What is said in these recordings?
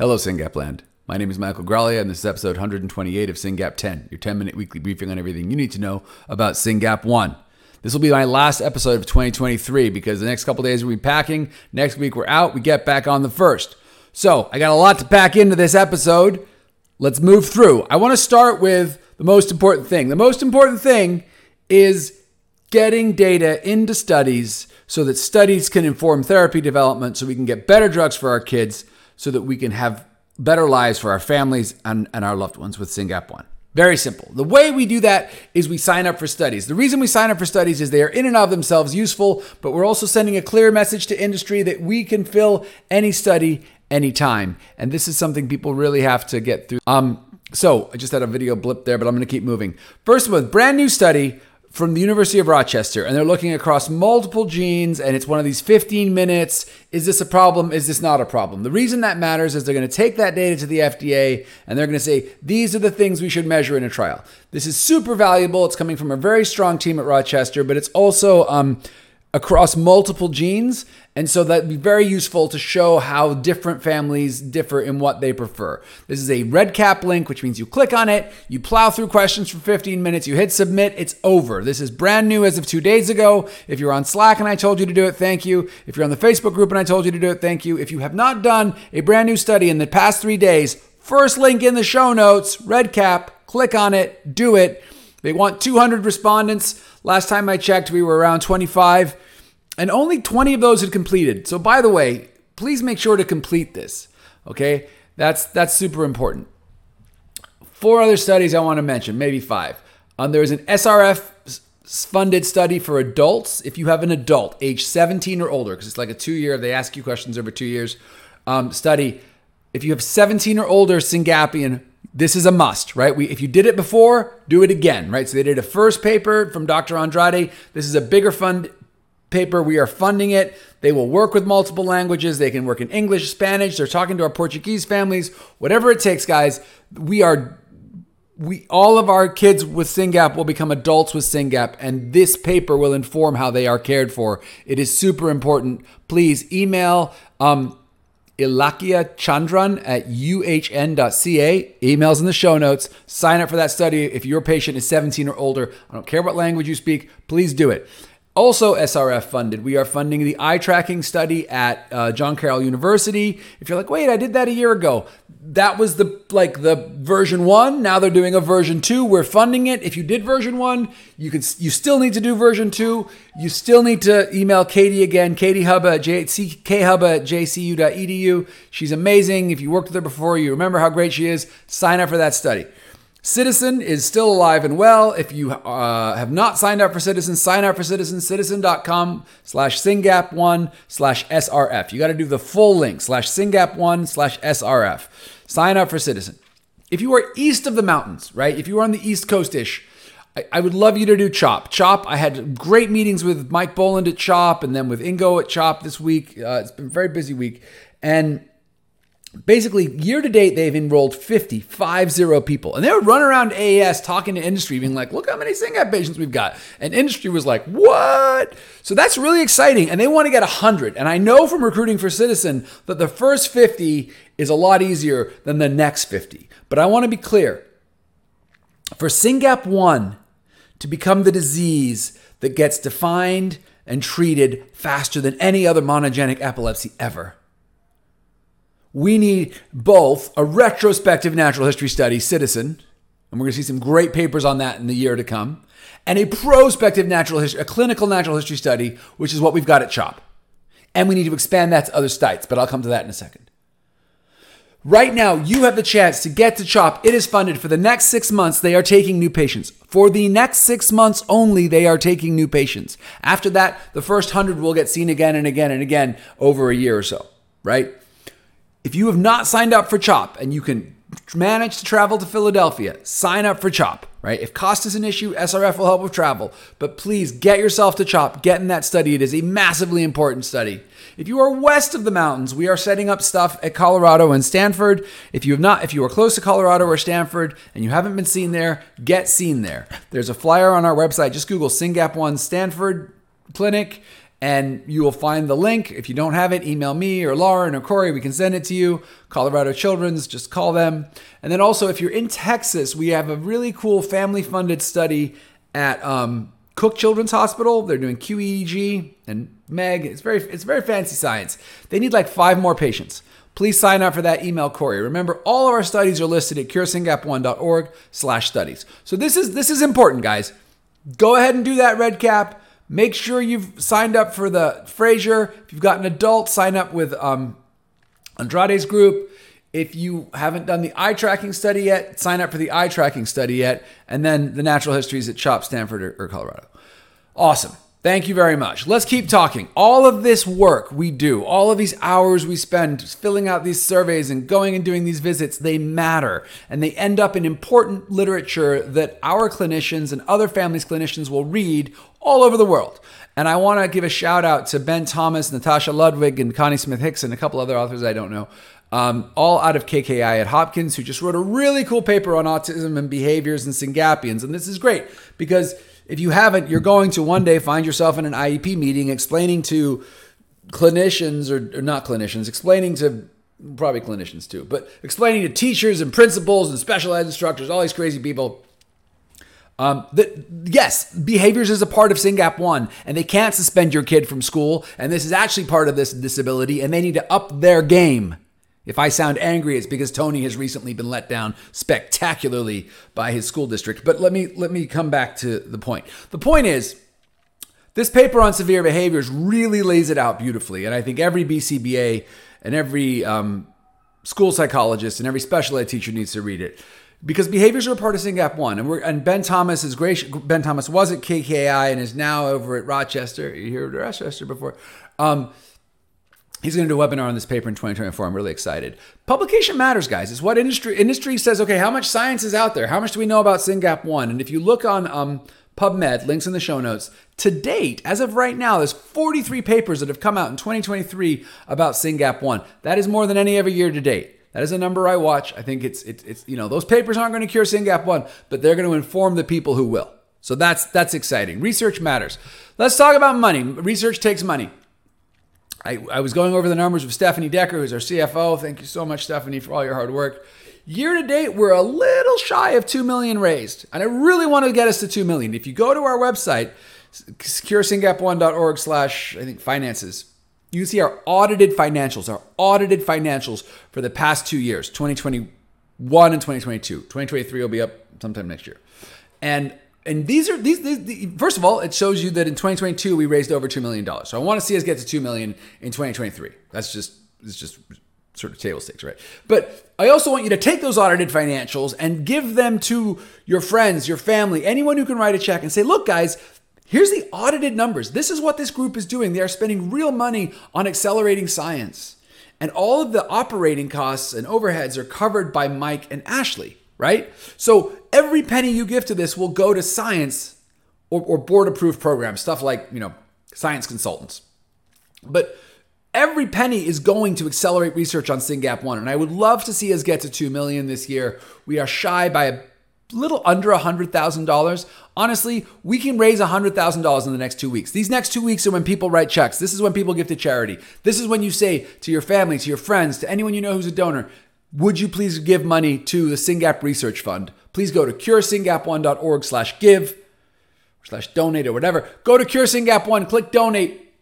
Hello, SYNGAP Land. My name is Michael Graglia, and this is episode 128 of SYNGAP 10, your 10 minute weekly briefing on everything you need to know about SYNGAP 1. This will be my last episode of 2023 because the next couple days we'll be packing. Next week we're out. We get back on the first. So I got a lot to pack into this episode. Let's move through. I want to start with the most important thing. The most important thing is getting data into studies so that studies can inform therapy development so we can get better drugs for our kids so that we can have better lives for our families and, and our loved ones with SYNGAP 1. Very simple. The way we do that is we sign up for studies. The reason we sign up for studies is they are in and of themselves useful, but we're also sending a clear message to industry that we can fill any study anytime. And this is something people really have to get through. Um, so I just had a video blip there, but I'm going to keep moving. First all, brand new study from the University of Rochester, and they're looking across multiple genes, and it's one of these 15 minutes. Is this a problem? Is this not a problem? The reason that matters is they're going to take that data to the FDA and they're going to say, these are the things we should measure in a trial. This is super valuable. It's coming from a very strong team at Rochester, but it's also um, across multiple genes. And so that'd be very useful to show how different families differ in what they prefer. This is a REDCap link, which means you click on it, you plow through questions for 15 minutes, you hit submit, it's over. This is brand new as of two days ago. If you're on Slack and I told you to do it, thank you. If you're on the Facebook group and I told you to do it, thank you. If you have not done a brand new study in the past three days, first link in the show notes, REDCap, click on it, do it. They want 200 respondents. Last time I checked, we were around 25 and only 20 of those had completed. So by the way, please make sure to complete this. Okay? That's that's super important. Four other studies I want to mention, maybe five. Um, there's an SRF funded study for adults. If you have an adult age 17 or older, because it's like a two year, they ask you questions over two years um, study. If you have 17 or older Syngapian, this is a must, right? We, if you did it before, do it again, right? So they did a first paper from Dr. Andrade. This is a bigger fund paper. We are funding it. They will work with multiple languages. They can work in English, Spanish. They're talking to our Portuguese families. Whatever it takes, guys. We are we all of our kids with SYNGAP will become adults with SYNGAP, and this paper will inform how they are cared for. It is super important. Please email um, Ilakkiah Chandran at uhn.ca. Emails in the show notes. Sign up for that study. If your patient is 17 or older, I don't care what language you speak, please do it. Also, SRF funded. We are funding the eye tracking study at uh, John Carroll University. If you're like, wait, I did that a year ago. That was the like the version one. Now they're doing a version two. We're funding it. If you did version one, you can you still need to do version two. You still need to email Katie again, Katie Huba at ckhuba at jcu.edu. She's amazing. If you worked with her before, you remember how great she is. Sign up for that study. Ciitizen is still alive and well. If you uh, have not signed up for Ciitizen, sign up for Ciitizen, ciitizen.com slash SYNGAP1 slash SRF. You got to do the full link slash SYNGAP1 slash SRF. Sign up for Ciitizen. If you are east of the mountains, right? If you are on the East Coast ish, I, would love you to do CHOP. CHOP, I had great meetings with Mike Boland at CHOP and then with Ingo at CHOP this week. Uh, it's been a very busy week. And basically year to date they've enrolled 50 five zero people. And they would run around AES talking to industry being like look how many SYNGAP patients we've got. And industry was like what? So that's really exciting. And they want to get 100 and i know from recruiting for Ciitizen that the first 50 is a lot easier than the next 50 but i want to be clear. For SYNGAP 1 to become the disease that gets defined and treated faster than any other monogenic epilepsy ever we need both a retrospective natural history study, Ciitizen, and we're going to see some great papers on that in the year to come, and a prospective natural history, a clinical natural history study, which is what we've got at CHOP. And we need to expand that to other sites, but I'll come to that in a second. Right now, you have the chance to get to CHOP. It is funded for the next six months. They are taking new patients. For the next six months only, they are taking new patients. After that, the first hundred will get seen again and again and again over a year or so, right? If you have not signed up for CHOP and you can manage to travel to Philadelphia, sign up for CHOP, right? If cost is an issue, SRF will help with travel, but please get yourself to CHOP, get in that study. It is a massively important study. If you are west of the mountains, we are setting up stuff at Colorado and Stanford. If you have not, if you are close to Colorado or Stanford and you haven't been seen there, get seen there. There's a flyer on our website. Just Google SYNGAP1 Stanford Clinic And you will find the link. If you don't have it, email me or Lauren or Corey. We can send it to you. Colorado Children's, just call them. And then also, if you're in Texas, we have a really cool family funded study at um, Cook Children's Hospital. They're doing QEEG and MEG. It's very it's very fancy science. They need like five more patients. Please sign up for that email Corey. Remember, all of our studies are listed at curesyngap1.org slash studies. So this is this is important, guys. Go ahead and do that REDCap. Make sure you've signed up for the Frazier. If you've got an adult, sign up with um, Andrade's group. If you haven't done the eye tracking study yet, sign up for the eye tracking study yet. And then the natural histories at CHOP, Stanford, or, or Colorado. Awesome. Thank you very much. Let's keep talking. All of this work we do, all of these hours we spend filling out these surveys and going and doing these visits, they matter. And they end up in important literature that our clinicians and other families' clinicians will read all over the world. And I want to give a shout out to Ben Thomas, Natasha Ludwig, and Connie Smith Hicks, and a couple other authors I don't know, um, all out of KKI at Hopkins, who just wrote a really cool paper on autism and behaviors and Syngapians. And this is great because if you haven't, you're going to one day find yourself in an IEP meeting explaining to clinicians or, or not clinicians, explaining to probably clinicians too, but explaining to teachers and principals and special ed instructors, all these crazy people. Um, that yes, behaviors is a part of SYNGAP one, and they can't suspend your kid from school, and this is actually part of this disability, and they need to up their game. If I sound angry, it's because Tony has recently been let down spectacularly by his school district. But let me let me come back to the point. The point is this paper on severe behaviors really lays it out beautifully, and I think every BCBA and every um, school psychologist and every special ed teacher needs to read it because behaviors are a part of SYNGAP one, and we're and Ben Thomas is great. Ben Thomas was at KKI and is now over at Rochester. You heard Rochester before. Um, He's going to do a webinar on this paper in 2024. I'm really excited. Publication matters, guys. It's what industry industry says. Okay, how much science is out there? How much do we know about SYNGAP one? And if you look on um, PubMed, links in the show notes. To date, as of right now, there's 43 papers that have come out in 2023 about SYNGAP one. That is more than any other year to date. That is a number I watch. I think it's it's, it's you know those papers aren't going to cure SYNGAP one, but they're going to inform the people who will. So that's that's exciting. Research matters. Let's talk about money. Research takes money. I, I was going over the numbers with Stephanie Decker, who's our CFO. Thank you so much, Stephanie, for all your hard work. Year to date, we're a little shy of 2 million raised. And I really want to get us to 2 million. If you go to our website, curesyngap1.org slash, I think, finances, you can see our audited financials, our audited financials for the past two years, 2021 and 2022. 2023 will be up sometime next year. And and these are these, these, first of all it shows you that in 2022 we raised over $2 million so i want to see us get to 2 million in 2023 that's just it's just sort of table stakes right? But i also want you to take those audited financials and give them to your friends your family anyone who can write a check and say look guys here's the audited numbers. This is what this group is doing. They are spending real money on accelerating science. And all of the operating costs and overheads are covered by mike and ashley right? So every penny you give to this will go to science or, or board approved programs, stuff like, you know, science consultants. But every penny is going to accelerate research on SYNGAP 1. And I would love to see us get to 2 million this year. We are shy by a little under $100,000. Honestly, we can raise $100,000 in the next two weeks. These next two weeks are when people write checks. This is when people give to charity. This is when you say to your family, to your friends, to anyone you know who's a donor, would you please give money to the SYNGAP Research Fund? Please go to curesyngap1.org slash give slash donate or whatever. Go to curesyngap1, click donate,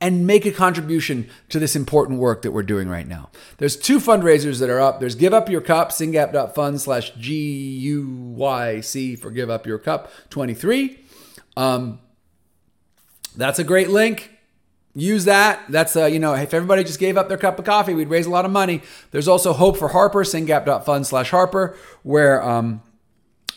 and make a contribution to this important work that we're doing right now. There's two fundraisers that are up. There's Give Up Your Cup, syngap.fund slash G-U-Y-C for Give Up Your Cup 23. Um, that's a great link use that. That's uh, you know, if everybody just gave up their cup of coffee, we'd raise a lot of money. There's also Hope for Harper, syngap.fund slash Harper, where um,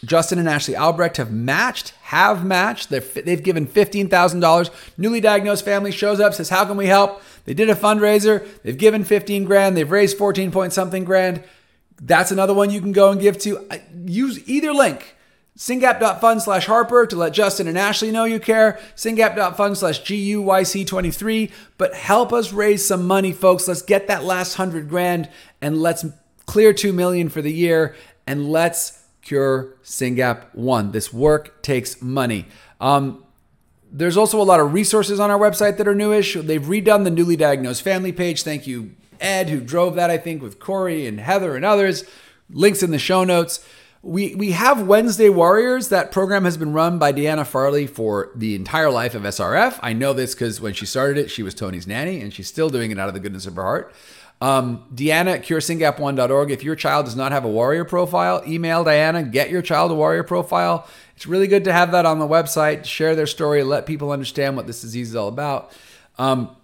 Justin and Ashley Albrecht have matched, have matched. They've, they've given $15,000. Newly diagnosed family shows up, says, How can we help? They did a fundraiser. They've given 15 grand. They've raised 14 point something grand. That's another one you can go and give to. Use either link. Syngap.fund slash Harper to let Justin and Ashley know you care. Syngap.fund slash GUYC23. But help us raise some money, folks. Let's get that last hundred grand and let's clear two million for the year and let's cure Syngap one. This work takes money. Um, There's also a lot of resources on our website that are newish. They've redone the newly diagnosed family page. Thank you, Ed, who drove that, I think, with Corey and Heather and others. Links in the show notes. We, we have Wednesday Warriors. That program has been run by Deanna Farley for the entire life of SRF. I know this because when she started it, she was Tony's nanny, and she's still doing it out of the goodness of her heart. Um, Deanna at curesyngap1.org. If your child does not have a warrior profile, email Deanna, get your child a warrior profile. It's really good to have that on the website, share their story, let people understand what this disease is all about. Um,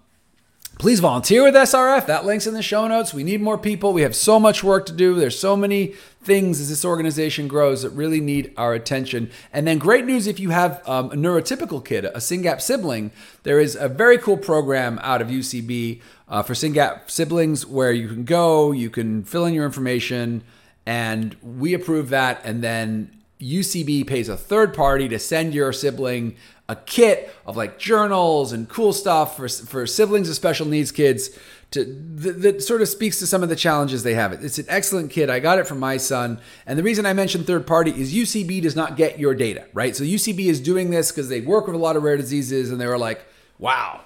please volunteer with SRF. That link's in the show notes. We need more people. We have so much work to do. There's so many things as this organization grows that really need our attention. And then, great news if you have um, a neurotypical kid, a SYNGAP sibling, there is a very cool program out of UCB uh, for SYNGAP siblings where you can go, you can fill in your information, and we approve that. And then UCB pays a third party to send your sibling a kit of like journals and cool stuff for, for siblings of special needs kids to that, that, sort of speaks to some of the challenges they have. It's an excellent kit. I got it from my son. And the reason I mentioned third party is UCB does not get your data, right? So UCB is doing this because they work with a lot of rare diseases and they were like, wow,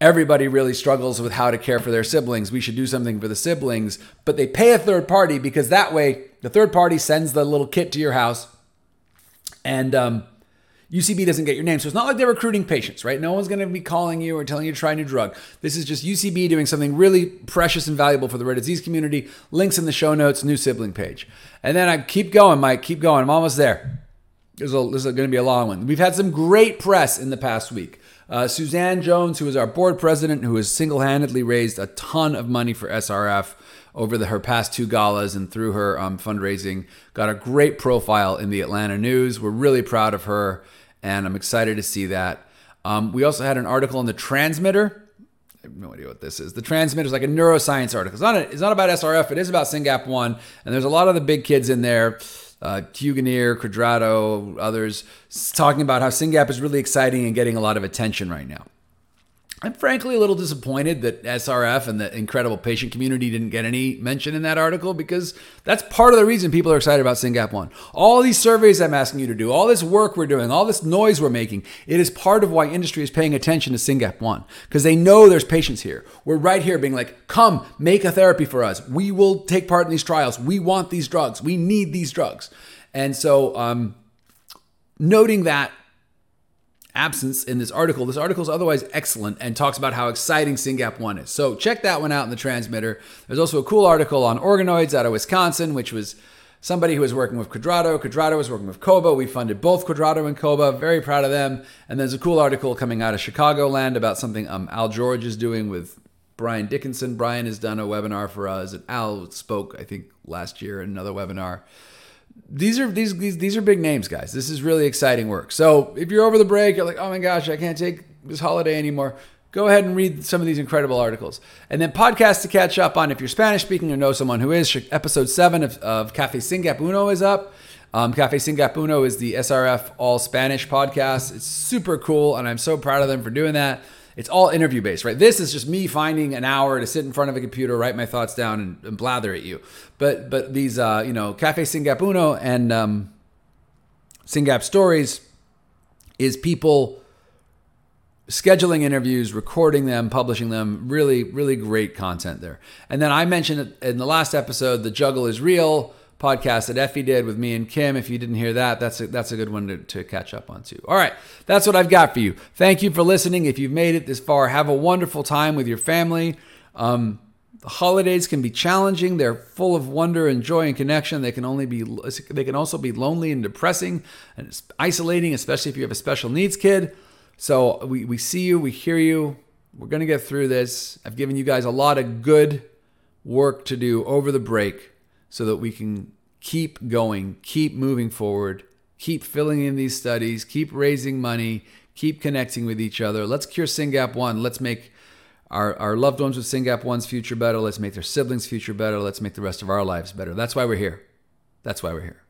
everybody really struggles with how to care for their siblings. We should do something for the siblings. But they pay a third party because that way the third party sends the little kit to your house and um, UCB doesn't get your name. So it's not like they're recruiting patients, right? No one's going to be calling you or telling you to try a new drug. This is just UCB doing something really precious and valuable for the rare disease community. Links in the show notes, new sibling page. And then I keep going, Mike, keep going. I'm almost there. This is, is going to be a long one. We've had some great press in the past week. Uh, Suzanne Jones, who is our board president, who has single handedly raised a ton of money for SRF over the, her past two galas and through her um, fundraising, got a great profile in the Atlanta News. We're really proud of her and I'm excited to see that. Um, we also had an article in the Transmitter. I have no idea what this is. The Transmitter is like a neuroscience article. It's not, a, it's not about SRF, it is about SYNGAP1, and there's a lot of the big kids in there. Uh, Huganir, Quadrato, others, talking about how SYNGAP is really exciting and getting a lot of attention right now. I'm frankly a little disappointed that SRF and the incredible patient community didn't get any mention in that article because that's part of the reason people are excited about SYNGAP 1. All these surveys I'm asking you to do, all this work we're doing, all this noise we're making, it is part of why industry is paying attention to SYNGAP 1 because they know there's patients here. We're right here being like, come, make a therapy for us. We will take part in these trials. We want these drugs. We need these drugs. And so, um, noting that absence in this article. This article is otherwise excellent and talks about how exciting SYNGAP 1 is. So check that one out in the transmitter. There's also a cool article on organoids out of Wisconsin, which was somebody who was working with Quadrato. Quadrato was working with COBA. We funded both Quadrato and COBA. Very proud of them. And there's a cool article coming out of Chicagoland about something um, Al George is doing with Brian Dickinson. Brian has done a webinar for us, and Al spoke, I think, last year in another webinar these are these, these these are big names, guys. This is really exciting work. So if you're over the break, you're like, oh my gosh, I can't take this holiday anymore. Go ahead and read some of these incredible articles. And then podcasts to catch up on if you're Spanish speaking or know someone who is. Episode seven of, of Cafe SYNGAP Uno is up. Um, Cafe SYNGAP Uno is the SRF all Spanish podcast. It's super cool, and I'm so proud of them for doing that it's all interview based, right? This is just me finding an hour to sit in front of a computer, write my thoughts down, and, and blather at you. But but these uh, you know Cafe SYNGAP Uno and um, SYNGAP Stories is people scheduling interviews, recording them, publishing them. Really really great content there. And then I mentioned in the last episode, the juggle is real podcast that Effie did with me and Kim. If you didn't hear that, that's a, that's a good one to, to catch up on too. All right, that's what I've got for you. Thank you for listening. If you've made it this far, have a wonderful time with your family. Um, the holidays can be challenging. They're full of wonder and joy and connection. They can only be they can also be lonely and depressing and isolating, especially if you have a special needs kid. So we, we see you, we hear you. We're gonna get through this. I've given you guys a lot of good work to do over the break so that we can keep going, keep moving forward, keep filling in these studies, keep raising money, keep connecting with each other. Let's cure SYNGAP 1. Let's make our, our loved ones with SYNGAP 1's future better. Let's make their siblings' future better. Let's make the rest of our lives better. That's why we're here. That's why we're here.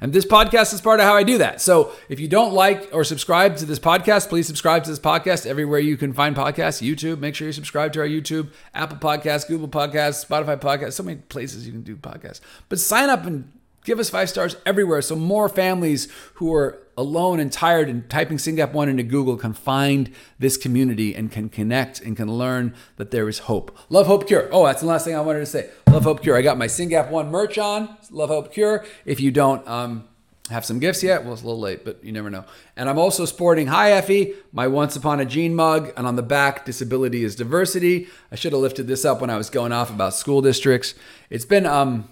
And this podcast is part of how I do that. So if you don't like or subscribe to this podcast, please subscribe to this podcast everywhere you can find podcasts. YouTube, make sure you subscribe to our YouTube, Apple Podcasts, Google Podcasts, Spotify Podcasts, so many places you can do podcasts. But sign up and Give us five stars everywhere so more families who are alone and tired and typing SYNGAP 1 into Google can find this community and can connect and can learn that there is hope. Love, Hope, Cure. Oh, that's the last thing I wanted to say. Love, Hope, Cure. I got my SYNGAP 1 merch on. Love, Hope, Cure. If you don't, um, have some gifts yet? Well, it's a little late, but you never know. And I'm also sporting Hi Effie, my Once Upon a Gene mug, and on the back, disability is diversity. I should have lifted this up when I was going off about school districts. It's been um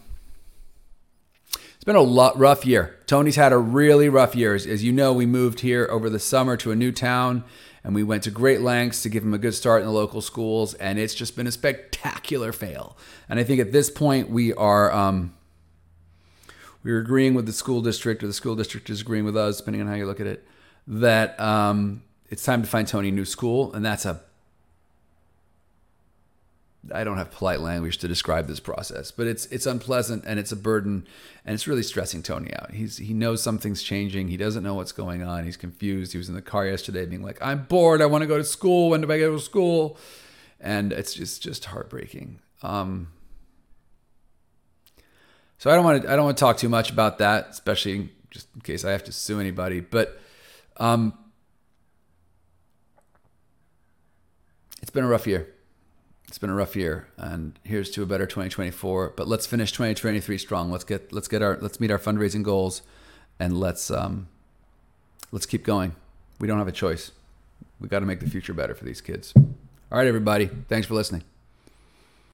been a lot, rough year. Tony's had a really rough year. As, as you know, we moved here over the summer to a new town and we went to great lengths to give him a good start in the local schools and it's just been a spectacular fail. And I think at this point we are um we're agreeing with the school district, or the school district is agreeing with us, depending on how you look at it, that um, it's time to find Tony a new school, and that's a I don't have polite language to describe this process, but it's it's unpleasant and it's a burden and it's really stressing Tony out. He's he knows something's changing. He doesn't know what's going on. He's confused. He was in the car yesterday being like, "I'm bored. I want to go to school. When do I go to school?" And it's just just heartbreaking. Um, so I don't want to I don't want to talk too much about that, especially just in case I have to sue anybody. But um, it's been a rough year. It's been a rough year, and here's to a better 2024. But let's finish 2023 strong. Let's get let's get our let's meet our fundraising goals, and let's um, let's keep going. We don't have a choice. We got to make the future better for these kids. All right, everybody. Thanks for listening.